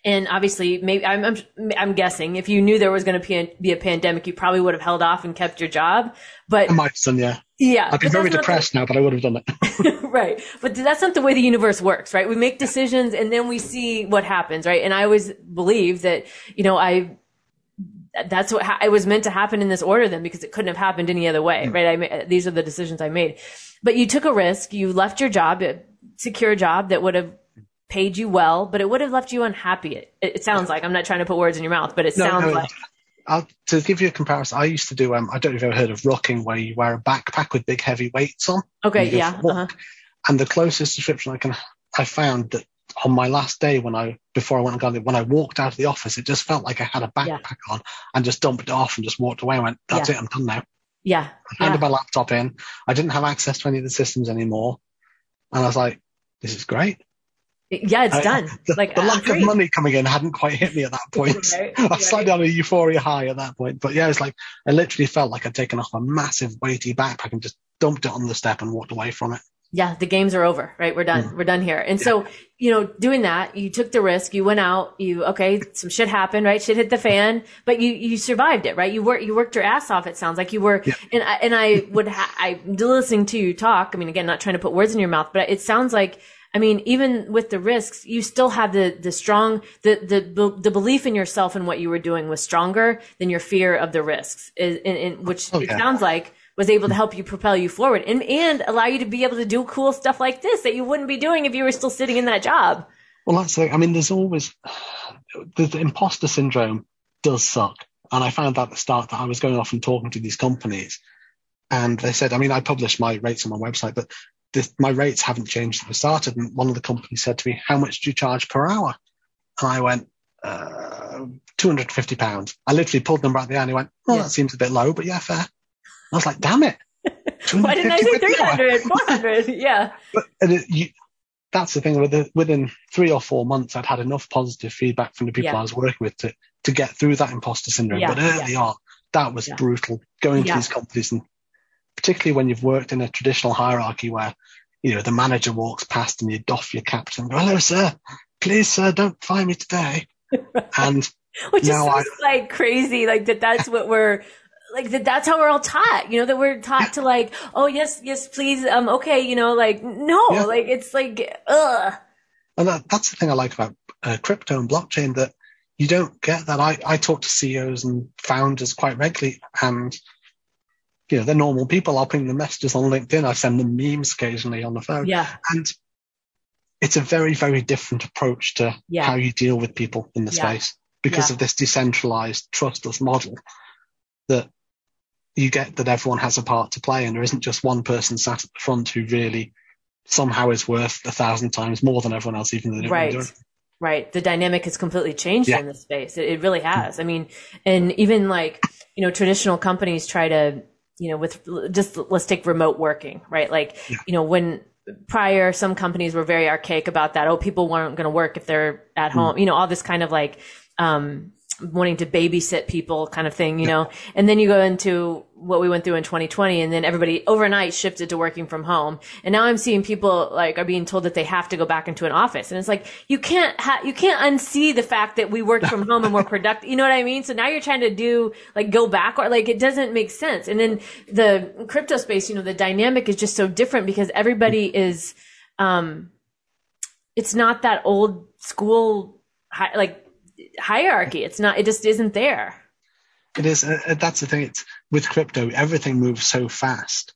and obviously, maybe I'm, I'm I'm guessing if you knew there was going to be a pandemic, you probably would have held off and kept your job. But I might have done, yeah. yeah, I'd be very not the- depressed now, but I would have done it. right. But that's not the way the universe works, right? We make decisions and then we see what happens, right? And I always believe that, you know, I, that's what ha- it was meant to happen in this order then because it couldn't have happened any other way, mm. right? I ma- these are the decisions I made. But you took a risk. You left your job, a secure job that would have paid you well, but it would have left you unhappy. It, it sounds like I'm not trying to put words in your mouth, but it No, sounds no, like I'll, to give you a comparison, I used to do, um, I don't know if you've ever heard of rucking, where you wear a backpack with big heavy weights on. okay, yeah, for a walk. uh-huh. And the closest description I can, I found that on my last day when I, before I went and got it, when I walked out of the office, it just felt like I had a Yeah. backpack on and just dumped it off and just walked away and went, that's Yeah. it, I'm done now. yeah, I handed yeah. my laptop in. I didn't have access to any of the systems anymore. And I was like, this is great. Yeah, it's I- done. The, like the I'm lack of money coming in hadn't quite hit me at that point. Right, I was right. slightly on a euphoria high at that point. But yeah, it's like I literally felt like I'd taken off a massive weighty backpack and just dumped it on the step and walked away from it. yeah, the games are over, right? We're done. Mm. We're done here. And yeah. so, you know, doing that, you took the risk, you went out, you, okay, some shit happened, right? Shit hit the fan, but you, you survived it, right? You worked, you worked your ass off. It sounds like you were, yeah. and I, and I would, ha- I listening to you talk. I mean, again, not trying to put words in your mouth, but it sounds like, I mean, even with the risks, you still had the, the strong, the, the, the belief in yourself and what you were doing was stronger than your fear of the risks, in, in, which oh, it sounds like was able to help you propel you forward and, and allow you to be able to do cool stuff like this that you wouldn't be doing if you were still sitting in that job. Well, that's like, I mean, there's always, the imposter syndrome does suck. And I found out at the start that I was going off and talking to these companies and they said, I mean, I published my rates on my website, but this, my rates haven't changed since I started. And one of the companies said to me, how much do you charge per hour? And I went, uh, 250 pounds. I literally pulled the number out of the air and he went, oh, yeah. that seems a bit low, but yeah, fair. I was like, damn it. Why didn't I say 300, 400? Yeah. But it, you, that's the thing. Within, within three or four months, I'd had enough positive feedback from the people yeah. I was working with to, to get through that imposter syndrome. Yeah, but early on, that was brutal going to these companies and particularly when you've worked in a traditional hierarchy where, you know, the manager walks past and you doff your cap and go, hello, sir. Please, sir, don't fire me today. And which is I, like crazy, like that. That's what we're like that that's how we're all taught you know that we're taught to like oh yes yes please um okay you know like no yeah. like it's like ugh and that, that's the thing i like about uh, crypto and blockchain that you don't get that i i talk to ceos and founders quite regularly and you know they're normal people i'll ping them messages on linkedin i send them memes occasionally on the phone yeah and it's a very very different approach to yeah. how you deal with people in the yeah. space because yeah. of this decentralized trustless model that you get that everyone has a part to play and there isn't just one person sat at the front who really somehow is worth a thousand times more than everyone else, even though they right. do. Right. The dynamic has completely changed in the space. It, it really has. I mean, and even like, you know, traditional companies try to, you know, with just let's take remote working, right? Like, yeah. you know, when prior some companies were very archaic about that. Oh, people weren't going to work if they're at mm. home, you know, all this kind of like, um, wanting to babysit people kind of thing, you know, and then you go into what we went through in 2020 and then everybody overnight shifted to working from home. And now I'm seeing people like are being told that they have to go back into an office. And it's like, you can't ha- you can't unsee the fact that we worked from home and we're productive. You know what I mean? So now you're trying to do like go back or like it doesn't make sense. And then the crypto space, you know, the dynamic is just so different because everybody is, um, it's not that old school, like hierarchy. It's not. It just isn't there. It is. Uh, that's the thing. It's with crypto. Everything moves so fast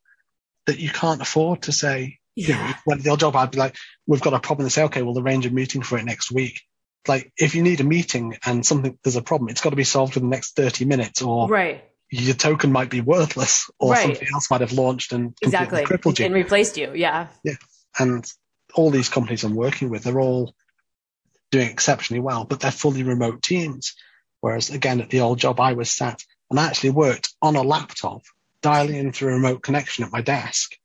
that you can't afford to say. Yeah. You know, when the old job, I'd be like, "We've got a problem." And say, "Okay, we'll arrange a meeting for it next week." Like, if you need a meeting and something there's a problem, it's got to be solved in the next thirty minutes, or right. Your token might be worthless, or right. something else might have launched and exactly crippled you and replaced you. Yeah. Yeah, and all these companies I'm working with, they're all doing exceptionally well, but they're fully remote teams. Whereas again, at the old job, I was sat and I actually worked on a laptop, dialing in through a remote connection at my desk,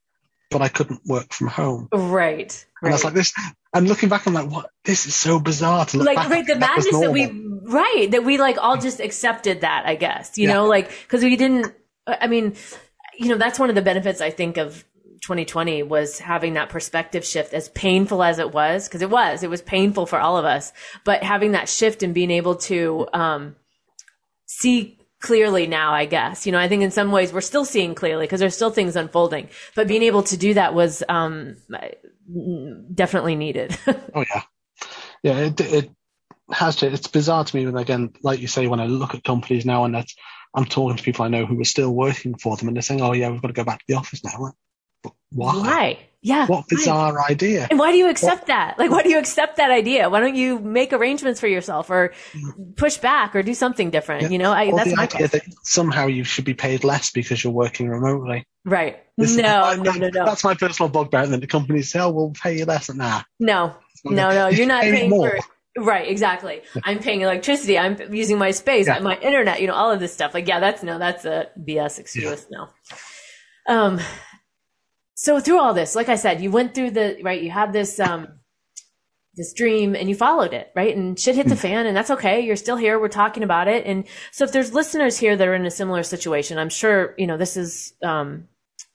but I couldn't work from home. Right. And right. I was like this, and looking back, I'm like, what? This is so bizarre to look like, back. Right, the madness that, that we, right, that we like all just accepted that, I guess, you yeah. know, like, cause we didn't, I mean, you know, that's one of the benefits I think of 2020 was having that perspective shift as painful as it was because it was it was painful for all of us but having that shift and being able to um, see clearly now i guess. You know i think in some ways we're still seeing clearly because there's still things unfolding but being able to do that was um, definitely needed. Oh yeah. Yeah it, it has to it's bizarre to me when again like you say when i look at companies now and that i'm talking to people i know who are still working for them and they're saying oh yeah we've got to go back to the office now why? Why? Yeah. What bizarre why? idea. And why do you accept what? that? Like, why do you accept that idea? Why don't you make arrangements for yourself or push back or do something different? Yeah. You know, I, or that's the idea question. that somehow you should be paid less because you're working remotely. Right. This no, no, no, no. That's my personal bugbear. And then the companies say, oh, we'll pay you less. Nah. No, no, no. You're not paying more. for Right, exactly. I'm paying electricity. I'm using my space, yeah. my internet, you know, all of this stuff. Like, yeah, that's no, that's a BS excuse. Yeah. No. Um, so through all this, like I said, you went through the right. You had this um this dream and you followed it, right? And shit hit the hmm. fan, and that's okay. You're still here. We're talking about it. And so if there's listeners here that are in a similar situation, I'm sure you know this is um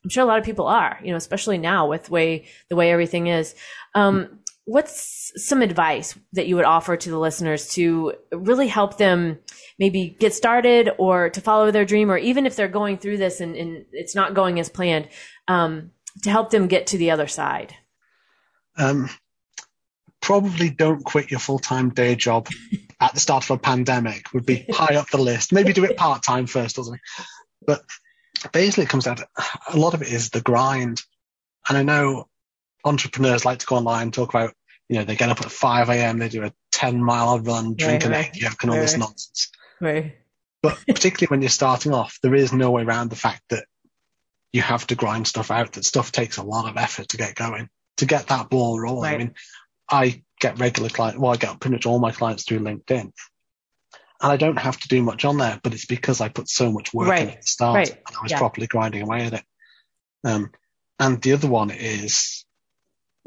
I'm sure a lot of people are, you know, especially now with way the way everything is. Um, what's some advice that you would offer to the listeners to really help them maybe get started or to follow their dream, or even if they're going through this and, and it's not going as planned, um, to help them get to the other side? Um, probably don't quit your full time day job at the start of a pandemic would be high up the list. Maybe do it part time first, doesn't it? But basically, it comes down to a lot of it is the grind. And I know entrepreneurs like to go online and talk about, you know, they get up at 5 a.m., they do a 10 mile run, drink right, an egg yolk and all right, this nonsense. Right. But particularly when you're starting off, there is no way around the fact that you have to grind stuff out, that stuff takes a lot of effort to get going, to get that ball rolling. Right. I mean, I get regular clients, well, I get pretty much all my clients through LinkedIn. And I don't have to do much on there, but it's because I put so much work right. in at the start right. and I was yeah. properly grinding away at it. Um, and the other one is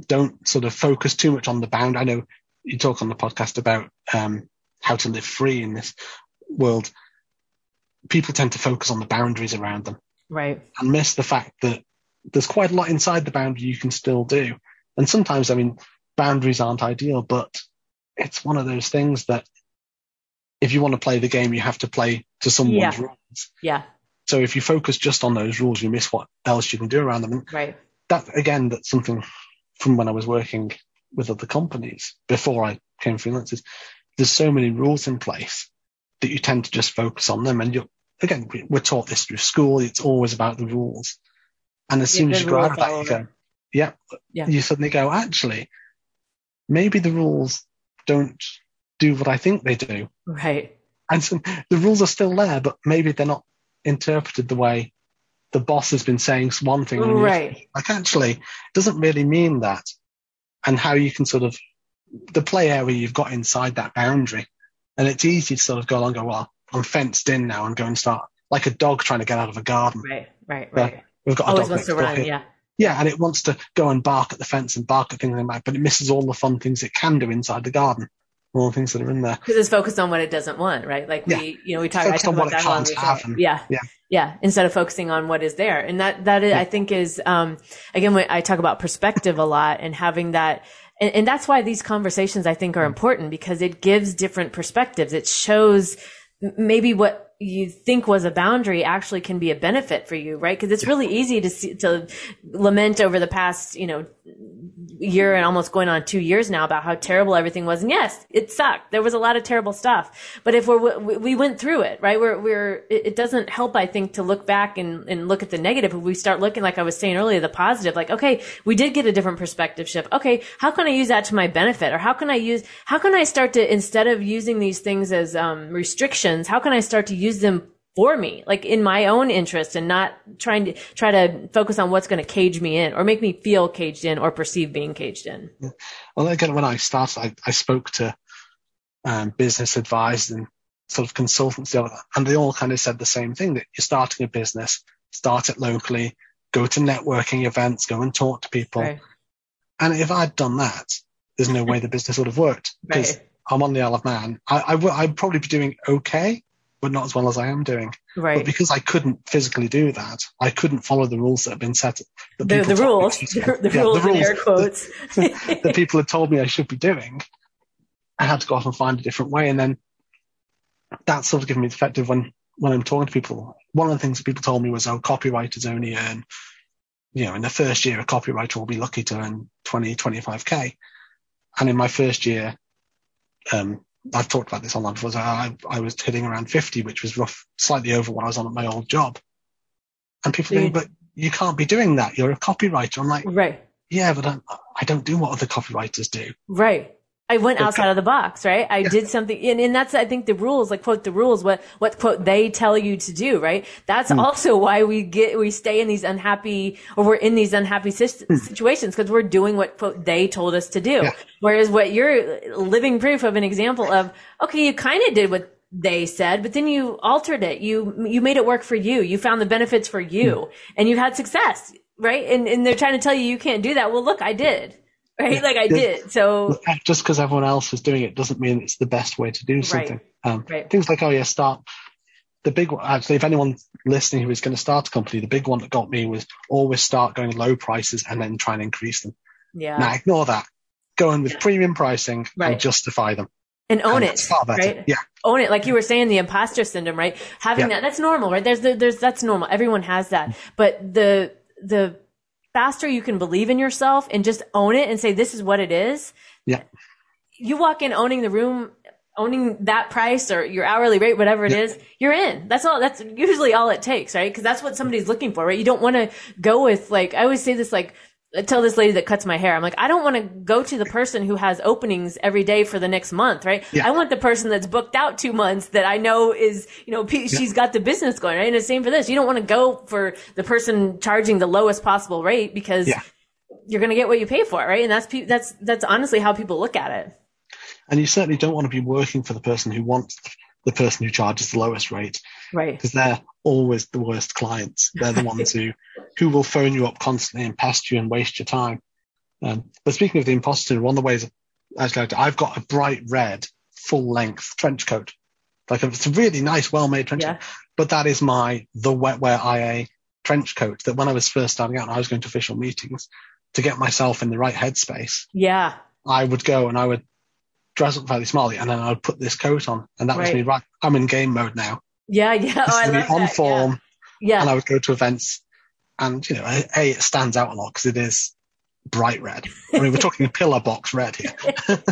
don't sort of focus too much on the bound. I know you talk on the podcast about um, how to live free in this world. People tend to focus on the boundaries around them. Right. And miss the fact that there's quite a lot inside the boundary you can still do. And sometimes, I mean, boundaries aren't ideal, but it's one of those things that if you want to play the game, you have to play to someone's yeah. rules. Yeah. So if you focus just on those rules, you miss what else you can do around them. And right. That again, that's something from when I was working with other companies before I came freelancers. There's so many rules in place that you tend to just focus on them. And you again, we're taught this through school. It's always about the rules. And as soon as you go out of that, you go, yeah, yeah, you suddenly go, actually, maybe the rules don't do what I think they do. Right. And so the rules are still there, but maybe they're not interpreted the way the boss has been saying one thing. Right. Like actually, it doesn't really mean that. And how you can sort of, the play area you've got inside that boundary. And it's easy to sort of go along and go, well, I'm fenced in now and go and start like a dog trying to get out of a garden. Right, right, right. We've got Always a dog wants to run, yeah. Yeah, and it wants to go and bark at the fence and bark at things like that, but it misses all the fun things it can do inside the garden. All the things that are in there. Because it's focused on what it doesn't want, right? Like we, yeah. you know, we talk, talk about that on the yeah. yeah. Yeah. Instead of focusing on what is there. And that, that is, yeah. I think is, um, again, I talk about perspective a lot and having that, and, and that's why these conversations I think are important because it gives different perspectives. It shows maybe what you think was a boundary actually can be a benefit for you, right? Because it's really easy to see, to lament over the past, you know, year and almost going on two years now about how terrible everything was. And yes, it sucked. There was a lot of terrible stuff. But if we're, we went through it, right? We're, we're, it doesn't help, I think, to look back and, and look at the negative. If we start looking, like I was saying earlier, the positive, like, okay, we did get a different perspective shift. Okay. How can I use that to my benefit? Or how can I use, how can I start to, instead of using these things as, um, restrictions, how can I start to use use them for me, like in my own interest and not trying to try to focus on what's going to cage me in or make me feel caged in or perceive being caged in. Well, again, when I started, I, I spoke to um, business advisors and sort of consultants, and they all kind of said the same thing that you're starting a business, start it locally, go to networking events, go and talk to people. Right. And if I'd done that, there's no way the business would have worked because right. I'm on the Isle of Man. I, I w- I'd probably be doing okay, but not as well as I am doing. Right. But because I couldn't physically do that, I couldn't follow the rules that have been set. The, the, rules, the, the yeah, rules, the rules air quotes. that people had told me I should be doing. I had to go off and find a different way. And then that sort of given me the effect of when, when I'm talking to people, one of the things that people told me was, oh, copywriters only earn, you know, in the first year, a copywriter will be lucky to earn 20, 25k. And in my first year, um, I've talked about this online before. So I, I was hitting around 50, which was rough, slightly over what I was on at my old job. And people think, but you can't be doing that. You're a copywriter. I'm like, right. Yeah, but I'm, I do not do what other copywriters do. Right. I went outside of the box, right? I yeah. did something, and, and that's, I think the rules, like quote the rules, what, what quote they tell you to do, right? That's mm. also why we get, we stay in these unhappy, or we're in these unhappy mm. situations because we're doing what quote they told us to do. Yeah. Whereas what you're living proof of an example of, okay, you kind of did what they said, but then you altered it. You, you made it work for you. You found the benefits for you mm. and you had success, right? And, and they're trying to tell you you can't do that. Well, look, I did right? Like I did. So just because everyone else is doing it doesn't mean it's the best way to do something. Right. Um, right. Things like, oh yeah, start the big one, actually, if anyone listening who is going to start a company, the big one that got me was always start going low prices and then try and increase them. Yeah. Now ignore that. Go in with premium pricing Right. and justify them. and own And it, that's far better. right? Yeah. Own it, like you were saying, the imposter syndrome, right? Having Yeah. that, that's normal, right? There's, the, there's, that's normal. Everyone has that. But the, the faster you can believe in yourself and just own it and say, this is what it is. Yeah. You walk in owning the room, owning that price or your hourly rate, whatever it Yeah. is, you're in. That's all, that's usually all it takes, right? Cause that's what somebody's looking for, right? You don't want to go with like, I always say this like, I tell this lady that cuts my hair, I'm like, I don't want to go to the person who has openings every day for the next month, right? Yeah. I want the person that's booked out two months that I know is, you know, she's got the business going, right? And the same for this. You don't want to go for the person charging the lowest possible rate because Yeah. you're going to get what you pay for, right? And that's, pe- that's, that's honestly how people look at it. And you certainly don't want to be working for the person who wants the person who charges the lowest rate Right. because they're always the worst clients. They're the ones who, who will phone you up constantly and pest you and waste your time. Um, but speaking of the imposter one of the ways actually I've got a bright red full length trench coat. Like it's a really nice, well made trench Yeah. coat. But that is my the wetware IA trench coat that when I was first starting out and I was going to official meetings to get myself in the right headspace, Yeah. I would go and I would dress up fairly smartly and then I would put this coat on. And that was me, right? I'm in game mode now. Yeah. Yeah. Oh, I love on that. form Yeah. and. I would go to events and, you know, A, it stands out a lot because it is bright red. I mean, we're talking pillar box red here. and,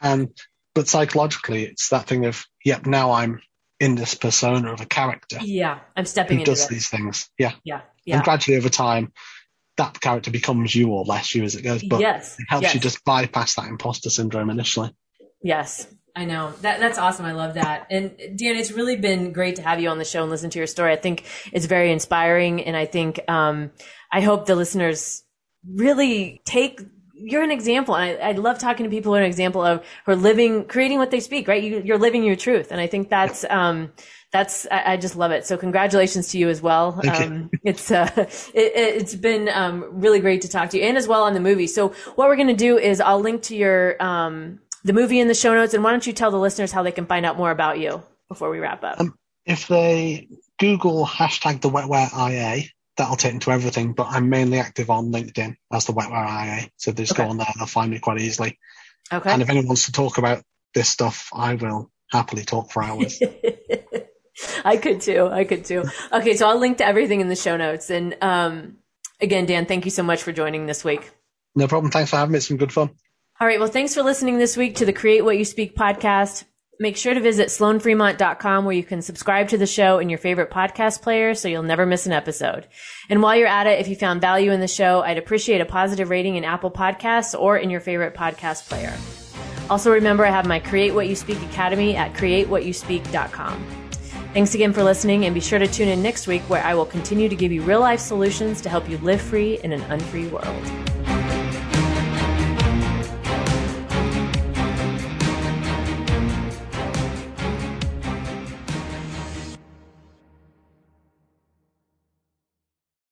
um, but psychologically, it's that thing of, yep, now I'm in this persona of a character Yeah. I'm stepping who into does it. Does these things. Yeah. Yeah. And gradually over time, that character becomes you or less you as it goes. But yes. it helps yes. you just bypass that imposter syndrome initially. Yes, I know. That that's awesome. I love that. And Dan, it's really been great to have you on the show and listen to your story. I think it's very inspiring, and I think um, I hope the listeners really take. You're an example, and I, I love talking to people who are an example of who are living, creating what they speak. Right, you, you're living your truth, and I think that's um, that's I, I just love it. So congratulations to you as well. Um, it's uh, it, it's been um, really great to talk to you, and as well on the movie. So what we're going to do is I'll link to your um, the movie in the show notes, and why don't you tell the listeners how they can find out more about you before we wrap up? Um, If they Google hashtag the wetware IA, that'll take them to everything. But I'm mainly active on LinkedIn as the wetware IA. So if they just Okay. go on there, and they'll find me quite easily. okay. And if anyone wants to talk about this stuff, I will happily talk for hours. I could too. I could too. Okay, so I'll link to everything in the show notes. And um, again, Dan, thank you so much for joining this week. no problem. Thanks for having me. It's been good fun. All right. Well, thanks for listening this week to the Create What You Speak podcast. Make sure to visit sloanfremont.com where you can subscribe to the show in your favorite podcast player so you'll never miss an episode. And while you're at it, if you found value in the show, I'd appreciate a positive rating in Apple Podcasts or in your favorite podcast player. Also remember I have my Create What You Speak Academy at createwhatyouspeak.com. Thanks again for listening and be sure to tune in next week where I will continue to give you real life solutions to help you live free in an unfree world.